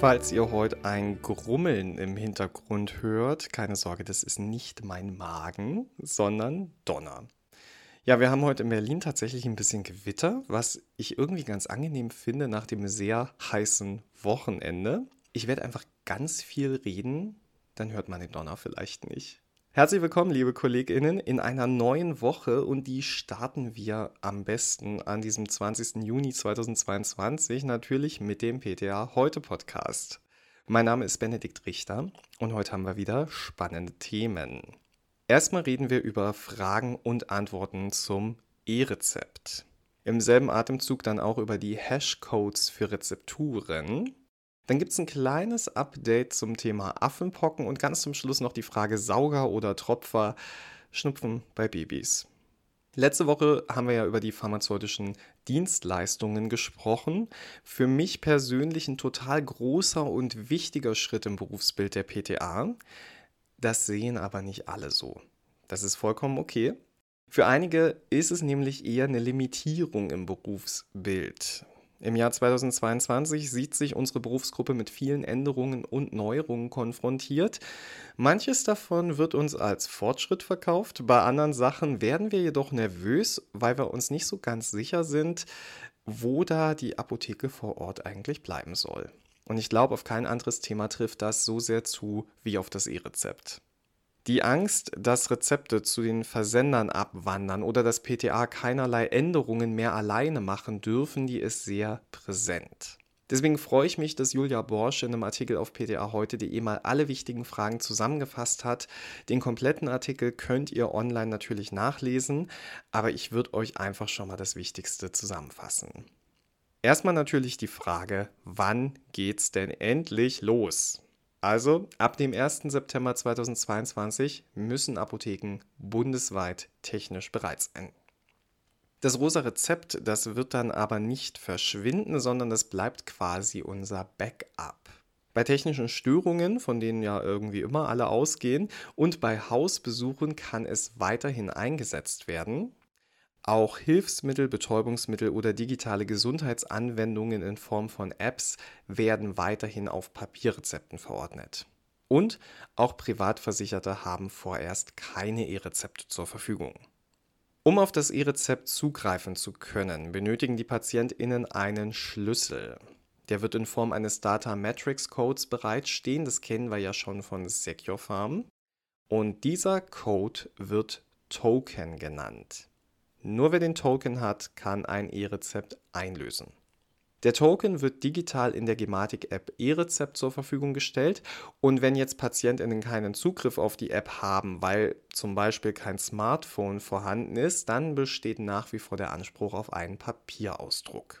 Falls ihr heute ein Grummeln im Hintergrund hört, keine Sorge, das ist nicht mein Magen, sondern Donner. Ja, wir haben heute in Berlin tatsächlich ein bisschen Gewitter, was ich irgendwie ganz angenehm finde nach dem sehr heißen Wochenende. Ich werde einfach ganz viel reden, dann hört man den Donner vielleicht nicht. Herzlich willkommen, liebe KollegInnen, in einer neuen Woche und die starten wir am besten an diesem 20. Juni 2022 natürlich mit dem PTA Heute Podcast. Mein Name ist Benedikt Richter und heute haben wir wieder spannende Themen. Erstmal reden wir über Fragen und Antworten zum E-Rezept. Im selben Atemzug dann auch über die Hashcodes für Rezepturen dann gibt es ein kleines Update zum Thema Affenpocken und ganz zum Schluss noch die Frage Sauger oder Tropfer, Schnupfen bei Babys. Letzte Woche haben wir ja über die pharmazeutischen Dienstleistungen gesprochen. Für mich persönlich ein total großer und wichtiger Schritt im Berufsbild der PTA. Das sehen aber nicht alle so. Das ist vollkommen okay. Für einige ist es nämlich eher eine Limitierung im Berufsbild. Im Jahr 2022 sieht sich unsere Berufsgruppe mit vielen Änderungen und Neuerungen konfrontiert. Manches davon wird uns als Fortschritt verkauft, bei anderen Sachen werden wir jedoch nervös, weil wir uns nicht so ganz sicher sind, wo da die Apotheke vor Ort eigentlich bleiben soll. Und ich glaube, auf kein anderes Thema trifft das so sehr zu wie auf das E-Rezept. Die Angst, dass Rezepte zu den Versendern abwandern oder dass PTA keinerlei Änderungen mehr alleine machen dürfen, die ist sehr präsent. Deswegen freue ich mich, dass Julia Borsch in einem Artikel auf PTA heute.de mal alle wichtigen Fragen zusammengefasst hat. Den kompletten Artikel könnt ihr online natürlich nachlesen, aber ich würde euch einfach schon mal das Wichtigste zusammenfassen. Erstmal natürlich die Frage, wann geht's denn endlich los? Also, ab dem 1. September 2022 müssen Apotheken bundesweit technisch bereit sein. Das rosa Rezept, das wird dann aber nicht verschwinden, sondern das bleibt quasi unser Backup. Bei technischen Störungen, von denen ja irgendwie immer alle ausgehen, und bei Hausbesuchen kann es weiterhin eingesetzt werden. Auch Hilfsmittel, Betäubungsmittel oder digitale Gesundheitsanwendungen in Form von Apps werden weiterhin auf Papierrezepten verordnet. Und auch Privatversicherte haben vorerst keine E-Rezepte zur Verfügung. Um auf das E-Rezept zugreifen zu können, benötigen die PatientInnen einen Schlüssel. Der wird in Form eines Data Matrix Codes bereitstehen, das kennen wir ja schon von Secure Farm. Und dieser Code wird Token genannt. Nur wer den Token hat, kann ein E-Rezept einlösen. Der Token wird digital in der Gematik-App E-Rezept zur Verfügung gestellt und wenn jetzt PatientInnen keinen Zugriff auf die App haben, weil zum Beispiel kein Smartphone vorhanden ist, dann besteht nach wie vor der Anspruch auf einen Papierausdruck.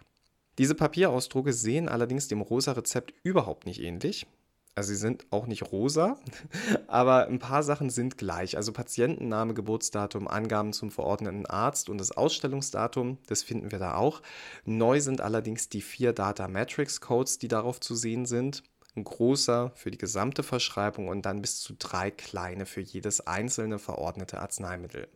Diese Papierausdrucke sehen allerdings dem rosa Rezept überhaupt nicht ähnlich. Also sie sind auch nicht rosa, aber ein paar Sachen sind gleich. Also Patientenname, Geburtsdatum, Angaben zum verordneten Arzt und das Ausstellungsdatum, das finden wir da auch. Neu sind allerdings die vier Data Matrix Codes, die darauf zu sehen sind. Ein großer für die gesamte Verschreibung und dann bis zu drei kleine für jedes einzelne verordnete Arzneimittel.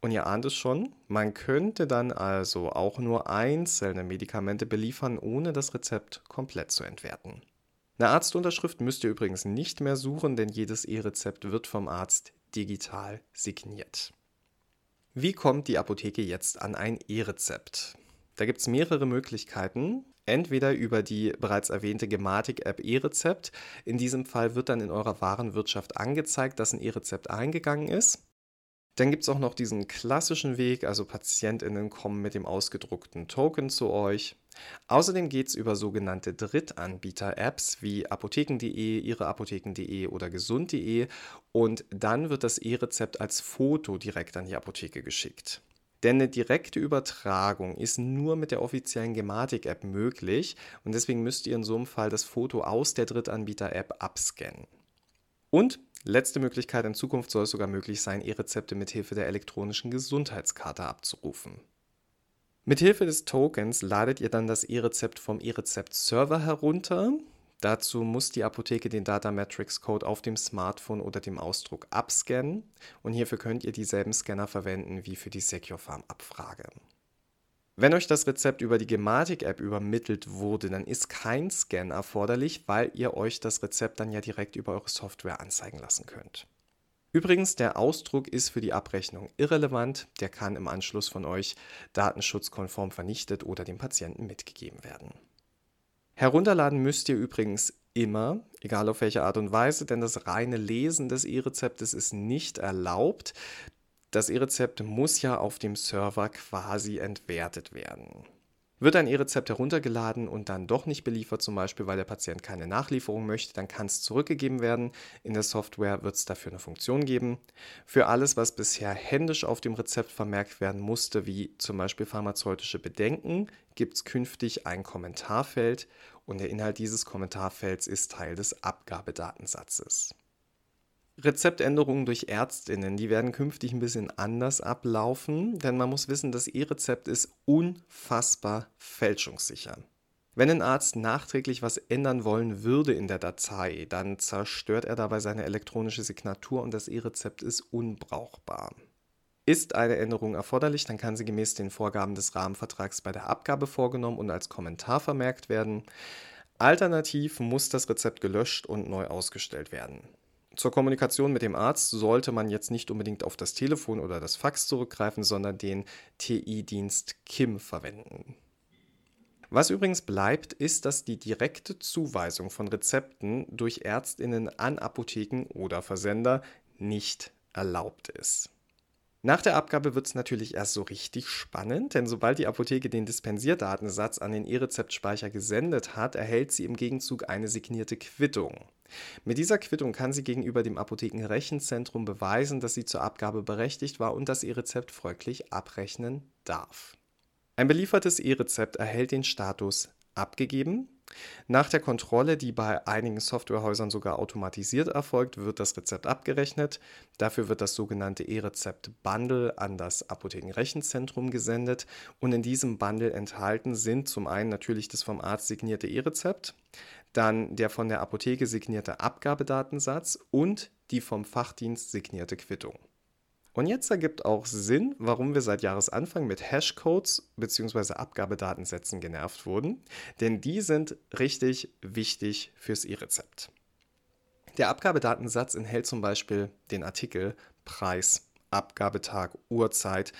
Und ihr ahnt es schon, man könnte dann also auch nur einzelne Medikamente beliefern, ohne das Rezept komplett zu entwerten. Eine Arztunterschrift müsst ihr übrigens nicht mehr suchen, denn jedes E-Rezept wird vom Arzt digital signiert. Wie kommt die Apotheke jetzt an ein E-Rezept? Da gibt es mehrere Möglichkeiten. Entweder über die bereits erwähnte Gematik-App E-Rezept. In diesem Fall wird dann in eurer Warenwirtschaft angezeigt, dass ein E-Rezept eingegangen ist. Dann gibt es auch noch diesen klassischen Weg, also PatientInnen kommen mit dem ausgedruckten Token zu euch. Außerdem geht es über sogenannte Drittanbieter-Apps wie apotheken.de, ihreapotheken.de oder gesund.de und dann wird das E-Rezept als Foto direkt an die Apotheke geschickt. Denn eine direkte Übertragung ist nur mit der offiziellen Gematik-App möglich und deswegen müsst ihr in so einem Fall das Foto aus der Drittanbieter-App abscannen. Und Letzte Möglichkeit, in Zukunft soll es sogar möglich sein, E-Rezepte mithilfe der elektronischen Gesundheitskarte abzurufen. Mithilfe des Tokens ladet ihr dann das E-Rezept vom E-Rezept-Server herunter. Dazu muss die Apotheke den Data Matrix Code auf dem Smartphone oder dem Ausdruck abscannen und hierfür könnt ihr dieselben Scanner verwenden wie für die Secure Farm Abfrage. Wenn euch das Rezept über die Gematik-App übermittelt wurde, dann ist kein Scan erforderlich, weil ihr euch das Rezept dann ja direkt über eure Software anzeigen lassen könnt. Übrigens, der Ausdruck ist für die Abrechnung irrelevant, der kann im Anschluss von euch datenschutzkonform vernichtet oder dem Patienten mitgegeben werden. Herunterladen müsst ihr übrigens immer, egal auf welche Art und Weise, denn das reine Lesen des E-Rezeptes ist nicht erlaubt. Das E-Rezept muss ja auf dem Server quasi entwertet werden. Wird ein E-Rezept heruntergeladen und dann doch nicht beliefert, zum Beispiel weil der Patient keine Nachlieferung möchte, dann kann es zurückgegeben werden. In der Software wird es dafür eine Funktion geben. Für alles, was bisher händisch auf dem Rezept vermerkt werden musste, wie zum Beispiel pharmazeutische Bedenken, gibt es künftig ein Kommentarfeld und der Inhalt dieses Kommentarfelds ist Teil des Abgabedatensatzes. Rezeptänderungen durch Ärztinnen, die werden künftig ein bisschen anders ablaufen, denn man muss wissen, das E-Rezept ist unfassbar fälschungssicher. Wenn ein Arzt nachträglich was ändern wollen würde in der Datei, dann zerstört er dabei seine elektronische Signatur und das E-Rezept ist unbrauchbar. Ist eine Änderung erforderlich, dann kann sie gemäß den Vorgaben des Rahmenvertrags bei der Abgabe vorgenommen und als Kommentar vermerkt werden. Alternativ muss das Rezept gelöscht und neu ausgestellt werden. Zur Kommunikation mit dem Arzt sollte man jetzt nicht unbedingt auf das Telefon oder das Fax zurückgreifen, sondern den TI-Dienst KIM verwenden. Was übrigens bleibt, ist, dass die direkte Zuweisung von Rezepten durch Ärztinnen an Apotheken oder Versender nicht erlaubt ist. Nach der Abgabe wird es natürlich erst so richtig spannend, denn sobald die Apotheke den Dispensierdatensatz an den E-Rezeptspeicher gesendet hat, erhält sie im Gegenzug eine signierte Quittung. Mit dieser Quittung kann sie gegenüber dem Apothekenrechenzentrum beweisen, dass sie zur Abgabe berechtigt war und das E-Rezept folglich abrechnen darf. Ein beliefertes E-Rezept erhält den Status abgegeben. Nach der Kontrolle, die bei einigen Softwarehäusern sogar automatisiert erfolgt, wird das Rezept abgerechnet. Dafür wird das sogenannte E-Rezept-Bundle an das Apothekenrechenzentrum gesendet und in diesem Bundle enthalten sind zum einen natürlich das vom Arzt signierte E-Rezept, dann der von der Apotheke signierte Abgabedatensatz und die vom Fachdienst signierte Quittung. Und jetzt ergibt auch Sinn, warum wir seit Jahresanfang mit Hashcodes bzw. Abgabedatensätzen genervt wurden, denn die sind richtig wichtig fürs E-Rezept. Der Abgabedatensatz enthält zum Beispiel den Artikel Preis, Abgabetag, Uhrzeit.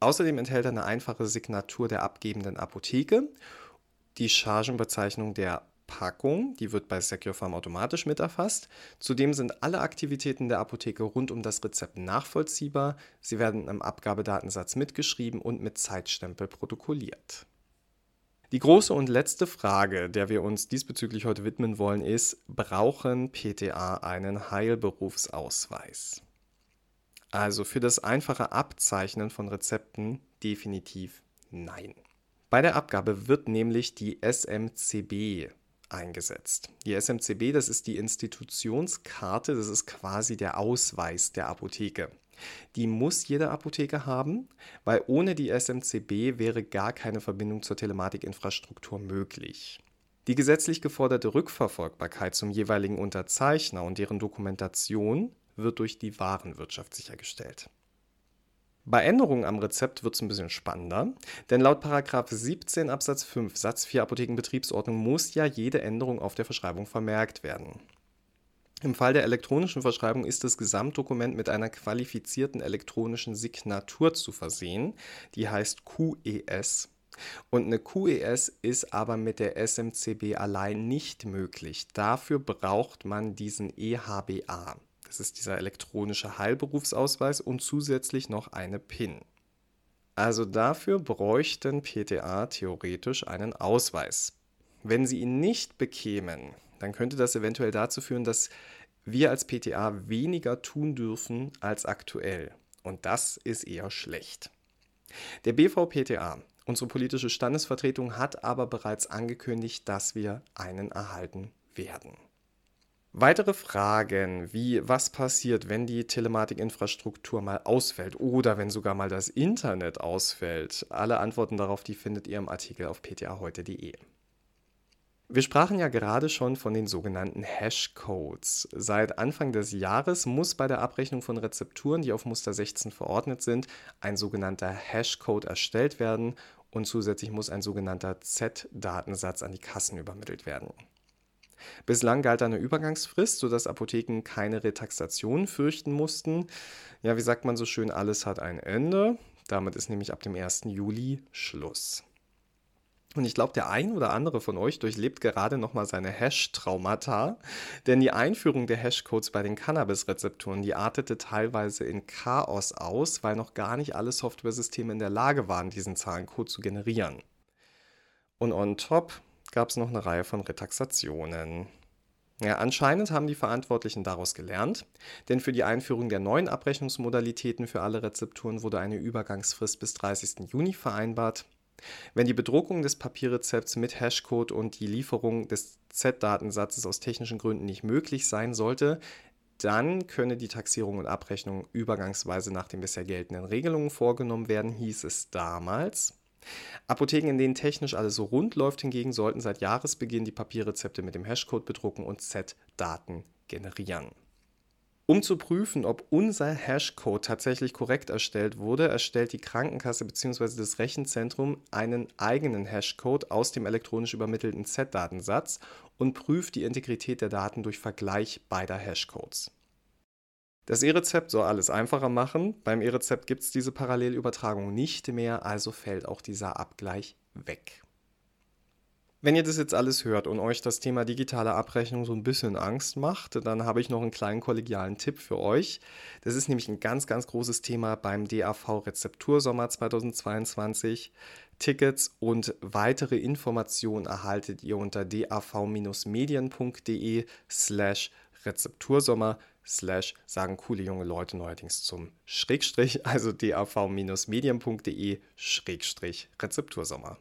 Außerdem enthält er eine einfache Signatur der abgebenden Apotheke, die Chargenbezeichnung der Packung, die wird bei Secure Farm automatisch mit erfasst. Zudem sind alle Aktivitäten der Apotheke rund um das Rezept nachvollziehbar. Sie werden im Abgabedatensatz mitgeschrieben und mit Zeitstempel protokolliert. Die große und letzte Frage, der wir uns diesbezüglich heute widmen wollen, ist, brauchen PTA einen Heilberufsausweis? Also für das einfache Abzeichnen von Rezepten definitiv nein. Bei der Abgabe wird nämlich die SMCB eingesetzt. Die SMCB, das ist die Institutionskarte, das ist quasi der Ausweis der Apotheke. Die muss jede Apotheke haben, weil ohne die SMCB wäre gar keine Verbindung zur Telematikinfrastruktur möglich. Die gesetzlich geforderte Rückverfolgbarkeit zum jeweiligen Unterzeichner und deren Dokumentation wird durch die Warenwirtschaft sichergestellt. Bei Änderungen am Rezept wird es ein bisschen spannender, denn laut 17 Absatz 5 Satz 4 Apothekenbetriebsordnung muss ja jede Änderung auf der Verschreibung vermerkt werden. Im Fall der elektronischen Verschreibung ist das Gesamtdokument mit einer qualifizierten elektronischen Signatur zu versehen, die heißt QES. Und eine QES ist aber mit der SMCB allein nicht möglich. Dafür braucht man diesen EHBA. Das ist dieser elektronische Heilberufsausweis und zusätzlich noch eine PIN. Also dafür bräuchten PTA theoretisch einen Ausweis. Wenn sie ihn nicht bekämen, dann könnte das eventuell dazu führen, dass wir als PTA weniger tun dürfen als aktuell. Und das ist eher schlecht. Der BVPTA, unsere politische Standesvertretung, hat aber bereits angekündigt, dass wir einen erhalten werden. Weitere Fragen wie was passiert, wenn die Telematikinfrastruktur mal ausfällt oder wenn sogar mal das Internet ausfällt. Alle Antworten darauf, die findet ihr im Artikel auf ptaheute.de. Wir sprachen ja gerade schon von den sogenannten Hashcodes. Seit Anfang des Jahres muss bei der Abrechnung von Rezepturen, die auf Muster 16 verordnet sind, ein sogenannter Hashcode erstellt werden und zusätzlich muss ein sogenannter Z-Datensatz an die Kassen übermittelt werden. Bislang galt eine Übergangsfrist, sodass Apotheken keine Retaxation fürchten mussten. Ja, wie sagt man so schön, alles hat ein Ende. Damit ist nämlich ab dem 1. Juli Schluss. Und ich glaube, der ein oder andere von euch durchlebt gerade nochmal seine Hash-Traumata, denn die Einführung der Hashcodes bei den Cannabis-Rezepturen, die artete teilweise in Chaos aus, weil noch gar nicht alle Softwaresysteme in der Lage waren, diesen Zahlencode zu generieren. Und on top gab es noch eine Reihe von Retaxationen. Ja, anscheinend haben die Verantwortlichen daraus gelernt, denn für die Einführung der neuen Abrechnungsmodalitäten für alle Rezepturen wurde eine Übergangsfrist bis 30. Juni vereinbart. Wenn die Bedruckung des Papierrezepts mit Hashcode und die Lieferung des Z-Datensatzes aus technischen Gründen nicht möglich sein sollte, dann könne die Taxierung und Abrechnung übergangsweise nach den bisher geltenden Regelungen vorgenommen werden, hieß es damals. Apotheken, in denen technisch alles so rund läuft, hingegen sollten seit Jahresbeginn die Papierrezepte mit dem Hashcode bedrucken und Z-Daten generieren. Um zu prüfen, ob unser Hashcode tatsächlich korrekt erstellt wurde, erstellt die Krankenkasse bzw. das Rechenzentrum einen eigenen Hashcode aus dem elektronisch übermittelten Z-Datensatz und prüft die Integrität der Daten durch Vergleich beider Hashcodes. Das E-Rezept soll alles einfacher machen. Beim E-Rezept gibt es diese Parallelübertragung nicht mehr, also fällt auch dieser Abgleich weg. Wenn ihr das jetzt alles hört und euch das Thema digitale Abrechnung so ein bisschen Angst macht, dann habe ich noch einen kleinen kollegialen Tipp für euch. Das ist nämlich ein ganz, ganz großes Thema beim DAV Rezeptursommer 2022. Tickets und weitere Informationen erhaltet ihr unter dav-medien.de slash Rezeptursommer slash sagen coole junge Leute neuerdings zum Schrägstrich, also dav-medien.de Schrägstrich Rezeptursommer.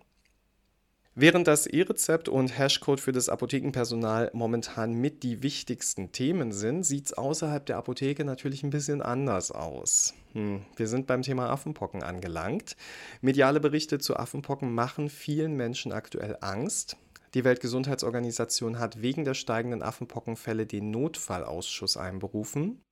Während das E-Rezept und Hashcode für das Apothekenpersonal momentan mit die wichtigsten Themen sind, sieht es außerhalb der Apotheke natürlich ein bisschen anders aus. Hm, wir sind beim Thema Affenpocken angelangt. Mediale Berichte zu Affenpocken machen vielen Menschen aktuell Angst. Die Weltgesundheitsorganisation hat wegen der steigenden Affenpockenfälle den Notfallausschuss einberufen.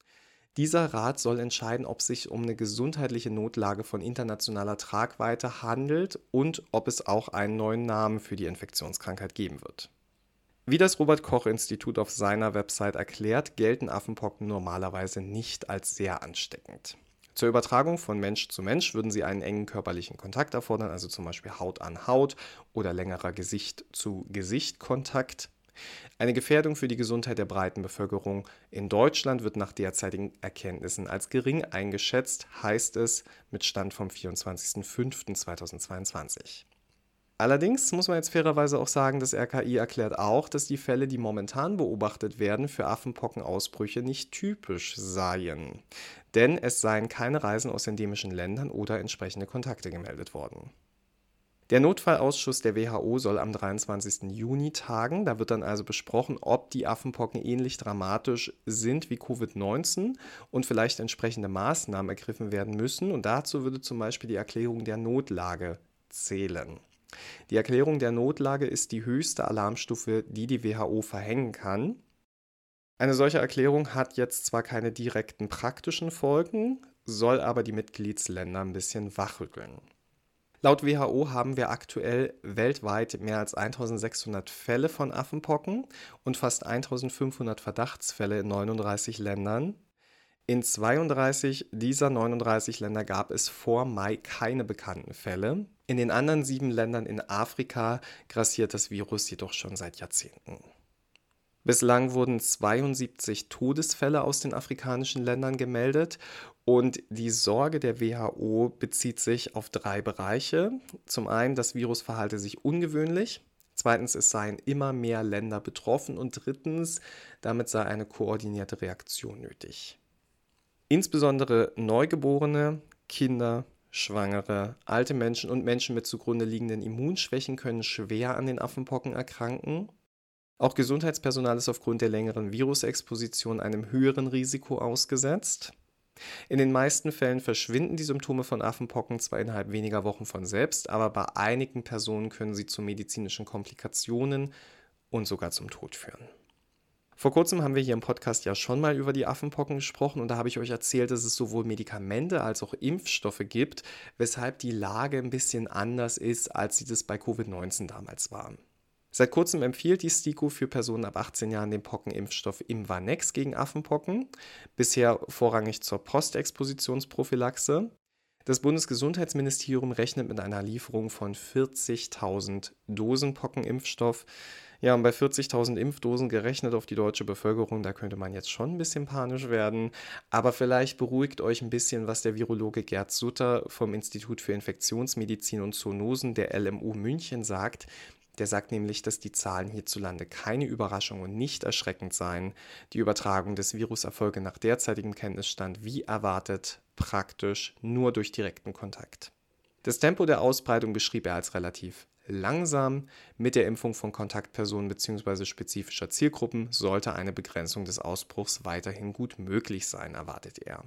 Dieser Rat soll entscheiden, ob sich um eine gesundheitliche Notlage von internationaler Tragweite handelt und ob es auch einen neuen Namen für die Infektionskrankheit geben wird. Wie das Robert Koch Institut auf seiner Website erklärt, gelten Affenpocken normalerweise nicht als sehr ansteckend. Zur Übertragung von Mensch zu Mensch würden sie einen engen körperlichen Kontakt erfordern, also zum Beispiel Haut an Haut oder längerer Gesicht zu Gesicht Kontakt. Eine Gefährdung für die Gesundheit der breiten Bevölkerung in Deutschland wird nach derzeitigen Erkenntnissen als gering eingeschätzt, heißt es mit Stand vom 24.05.2022. Allerdings muss man jetzt fairerweise auch sagen, das RKI erklärt auch, dass die Fälle, die momentan beobachtet werden, für Affenpockenausbrüche nicht typisch seien. Denn es seien keine Reisen aus endemischen Ländern oder entsprechende Kontakte gemeldet worden. Der Notfallausschuss der WHO soll am 23. Juni tagen. Da wird dann also besprochen, ob die Affenpocken ähnlich dramatisch sind wie Covid-19 und vielleicht entsprechende Maßnahmen ergriffen werden müssen. Und dazu würde zum Beispiel die Erklärung der Notlage zählen. Die Erklärung der Notlage ist die höchste Alarmstufe, die die WHO verhängen kann. Eine solche Erklärung hat jetzt zwar keine direkten praktischen Folgen, soll aber die Mitgliedsländer ein bisschen wachrütteln. Laut WHO haben wir aktuell weltweit mehr als 1600 Fälle von Affenpocken und fast 1500 Verdachtsfälle in 39 Ländern. In 32 dieser 39 Länder gab es vor Mai keine bekannten Fälle. In den anderen sieben Ländern in Afrika grassiert das Virus jedoch schon seit Jahrzehnten. Bislang wurden 72 Todesfälle aus den afrikanischen Ländern gemeldet und die Sorge der WHO bezieht sich auf drei Bereiche. Zum einen, das Virus verhalte sich ungewöhnlich. Zweitens, es seien immer mehr Länder betroffen. Und drittens, damit sei eine koordinierte Reaktion nötig. Insbesondere Neugeborene, Kinder, Schwangere, alte Menschen und Menschen mit zugrunde liegenden Immunschwächen können schwer an den Affenpocken erkranken. Auch Gesundheitspersonal ist aufgrund der längeren Virusexposition einem höheren Risiko ausgesetzt. In den meisten Fällen verschwinden die Symptome von Affenpocken zwar innerhalb weniger Wochen von selbst, aber bei einigen Personen können sie zu medizinischen Komplikationen und sogar zum Tod führen. Vor kurzem haben wir hier im Podcast ja schon mal über die Affenpocken gesprochen und da habe ich euch erzählt, dass es sowohl Medikamente als auch Impfstoffe gibt, weshalb die Lage ein bisschen anders ist, als sie das bei Covid-19 damals war. Seit kurzem empfiehlt die STIKO für Personen ab 18 Jahren den Pockenimpfstoff Imvanex gegen Affenpocken, bisher vorrangig zur Postexpositionsprophylaxe. Das Bundesgesundheitsministerium rechnet mit einer Lieferung von 40.000 Dosen Pockenimpfstoff. Ja, und bei 40.000 Impfdosen gerechnet auf die deutsche Bevölkerung, da könnte man jetzt schon ein bisschen panisch werden. Aber vielleicht beruhigt euch ein bisschen, was der Virologe Gerd Sutter vom Institut für Infektionsmedizin und Zoonosen der LMU München sagt. Der sagt nämlich, dass die Zahlen hierzulande keine Überraschung und nicht erschreckend seien. Die Übertragung des Virus erfolge nach derzeitigem Kenntnisstand wie erwartet praktisch nur durch direkten Kontakt. Das Tempo der Ausbreitung beschrieb er als relativ langsam. Mit der Impfung von Kontaktpersonen bzw. spezifischer Zielgruppen sollte eine Begrenzung des Ausbruchs weiterhin gut möglich sein, erwartet er.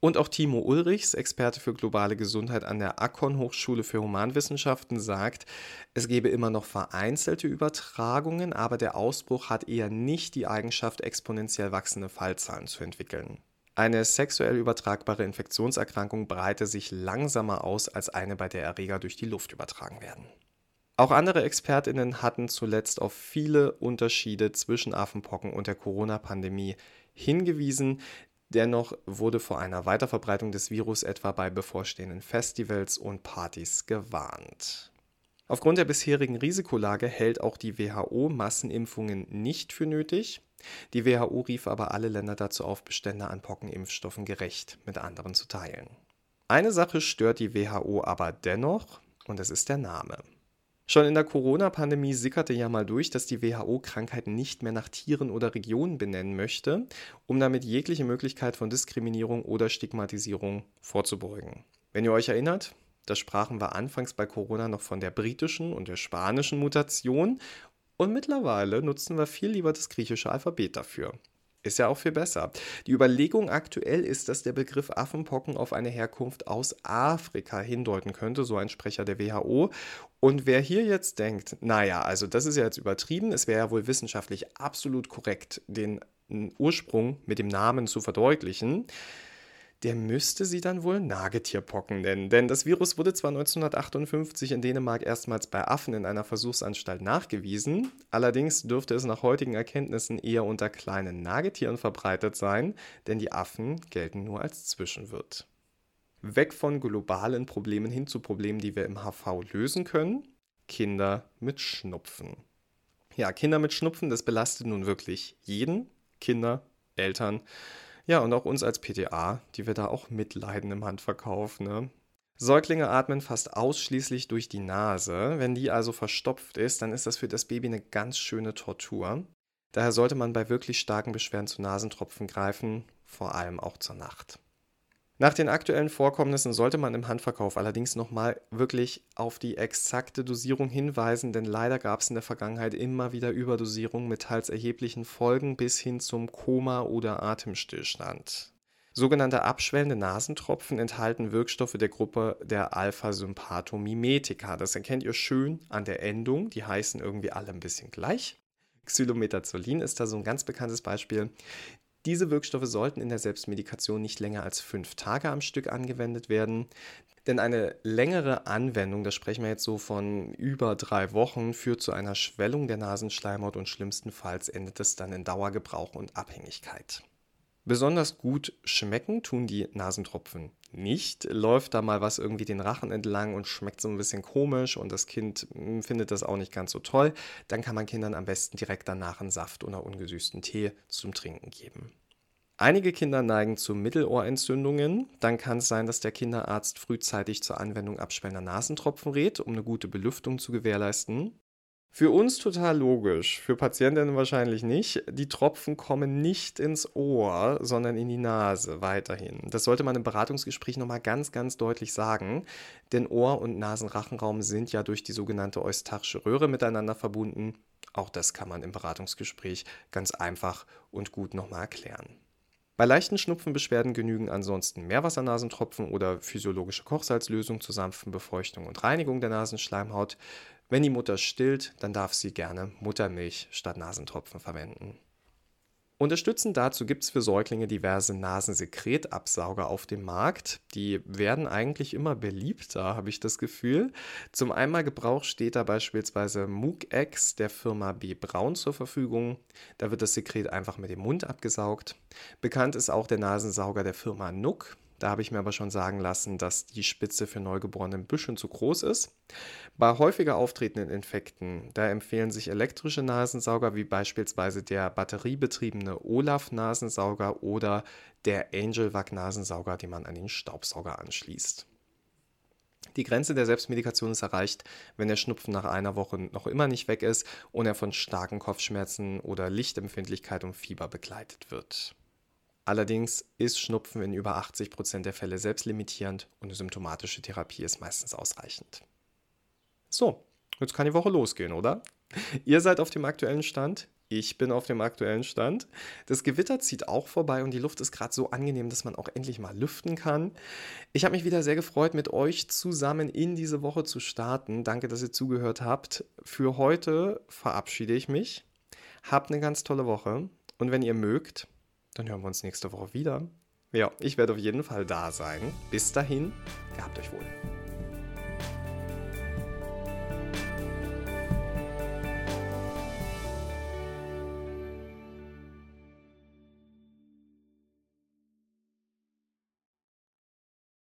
Und auch Timo Ulrichs, Experte für globale Gesundheit an der Akkon Hochschule für Humanwissenschaften, sagt, es gebe immer noch vereinzelte Übertragungen, aber der Ausbruch hat eher nicht die Eigenschaft, exponentiell wachsende Fallzahlen zu entwickeln. Eine sexuell übertragbare Infektionserkrankung breite sich langsamer aus als eine, bei der Erreger durch die Luft übertragen werden. Auch andere Expertinnen hatten zuletzt auf viele Unterschiede zwischen Affenpocken und der Corona-Pandemie hingewiesen, Dennoch wurde vor einer Weiterverbreitung des Virus etwa bei bevorstehenden Festivals und Partys gewarnt. Aufgrund der bisherigen Risikolage hält auch die WHO Massenimpfungen nicht für nötig. Die WHO rief aber alle Länder dazu auf, Bestände an Pockenimpfstoffen gerecht mit anderen zu teilen. Eine Sache stört die WHO aber dennoch, und es ist der Name. Schon in der Corona-Pandemie sickerte ja mal durch, dass die WHO Krankheiten nicht mehr nach Tieren oder Regionen benennen möchte, um damit jegliche Möglichkeit von Diskriminierung oder Stigmatisierung vorzubeugen. Wenn ihr euch erinnert, da sprachen wir anfangs bei Corona noch von der britischen und der spanischen Mutation und mittlerweile nutzen wir viel lieber das griechische Alphabet dafür. Ist ja auch viel besser. Die Überlegung aktuell ist, dass der Begriff Affenpocken auf eine Herkunft aus Afrika hindeuten könnte, so ein Sprecher der WHO. Und wer hier jetzt denkt, naja, also das ist ja jetzt übertrieben, es wäre ja wohl wissenschaftlich absolut korrekt, den Ursprung mit dem Namen zu verdeutlichen, der müsste sie dann wohl Nagetierpocken nennen. Denn das Virus wurde zwar 1958 in Dänemark erstmals bei Affen in einer Versuchsanstalt nachgewiesen, allerdings dürfte es nach heutigen Erkenntnissen eher unter kleinen Nagetieren verbreitet sein, denn die Affen gelten nur als Zwischenwirt. Weg von globalen Problemen hin zu Problemen, die wir im HV lösen können. Kinder mit Schnupfen. Ja, Kinder mit Schnupfen, das belastet nun wirklich jeden. Kinder, Eltern. Ja, und auch uns als PTA, die wir da auch mitleiden im Handverkauf. Ne? Säuglinge atmen fast ausschließlich durch die Nase. Wenn die also verstopft ist, dann ist das für das Baby eine ganz schöne Tortur. Daher sollte man bei wirklich starken Beschwerden zu Nasentropfen greifen, vor allem auch zur Nacht. Nach den aktuellen Vorkommnissen sollte man im Handverkauf allerdings nochmal wirklich auf die exakte Dosierung hinweisen, denn leider gab es in der Vergangenheit immer wieder Überdosierungen mit teils erheblichen Folgen bis hin zum Koma oder Atemstillstand. Sogenannte abschwellende Nasentropfen enthalten Wirkstoffe der Gruppe der Alpha-Sympathomimetika. Das erkennt ihr schön an der Endung, die heißen irgendwie alle ein bisschen gleich. Xylometazolin ist da so ein ganz bekanntes Beispiel. Diese Wirkstoffe sollten in der Selbstmedikation nicht länger als fünf Tage am Stück angewendet werden. Denn eine längere Anwendung, da sprechen wir jetzt so von über drei Wochen, führt zu einer Schwellung der Nasenschleimhaut und schlimmstenfalls endet es dann in Dauergebrauch und Abhängigkeit. Besonders gut schmecken tun die Nasentropfen nicht. Läuft da mal was irgendwie den Rachen entlang und schmeckt so ein bisschen komisch und das Kind hm, findet das auch nicht ganz so toll, dann kann man Kindern am besten direkt danach einen Saft oder ungesüßten Tee zum Trinken geben. Einige Kinder neigen zu Mittelohrentzündungen. Dann kann es sein, dass der Kinderarzt frühzeitig zur Anwendung abschwellender Nasentropfen rät, um eine gute Belüftung zu gewährleisten. Für uns total logisch, für Patientinnen wahrscheinlich nicht. Die Tropfen kommen nicht ins Ohr, sondern in die Nase weiterhin. Das sollte man im Beratungsgespräch nochmal ganz, ganz deutlich sagen, denn Ohr- und Nasenrachenraum sind ja durch die sogenannte eustarische Röhre miteinander verbunden. Auch das kann man im Beratungsgespräch ganz einfach und gut nochmal erklären. Bei leichten Schnupfenbeschwerden genügen ansonsten Meerwassernasentropfen oder physiologische Kochsalzlösung zur sanften Befeuchtung und Reinigung der Nasenschleimhaut. Wenn die Mutter stillt, dann darf sie gerne Muttermilch statt Nasentropfen verwenden. Unterstützend dazu gibt es für Säuglinge diverse Nasensekretabsauger auf dem Markt. Die werden eigentlich immer beliebter, habe ich das Gefühl. Zum Einmalgebrauch steht da beispielsweise MoogX der Firma B. Braun zur Verfügung. Da wird das Sekret einfach mit dem Mund abgesaugt. Bekannt ist auch der Nasensauger der Firma Nook. Da habe ich mir aber schon sagen lassen, dass die Spitze für Neugeborene ein bisschen zu groß ist. Bei häufiger auftretenden Infekten, da empfehlen sich elektrische Nasensauger wie beispielsweise der batteriebetriebene Olaf-Nasensauger oder der Angel-Vac-Nasensauger, den man an den Staubsauger anschließt. Die Grenze der Selbstmedikation ist erreicht, wenn der Schnupfen nach einer Woche noch immer nicht weg ist und er von starken Kopfschmerzen oder Lichtempfindlichkeit und Fieber begleitet wird. Allerdings ist Schnupfen in über 80 Prozent der Fälle selbstlimitierend und eine symptomatische Therapie ist meistens ausreichend. So, jetzt kann die Woche losgehen, oder? Ihr seid auf dem aktuellen Stand. Ich bin auf dem aktuellen Stand. Das Gewitter zieht auch vorbei und die Luft ist gerade so angenehm, dass man auch endlich mal lüften kann. Ich habe mich wieder sehr gefreut, mit euch zusammen in diese Woche zu starten. Danke, dass ihr zugehört habt. Für heute verabschiede ich mich. Habt eine ganz tolle Woche und wenn ihr mögt, dann hören wir uns nächste Woche wieder. Ja, ich werde auf jeden Fall da sein. Bis dahin, gehabt euch wohl.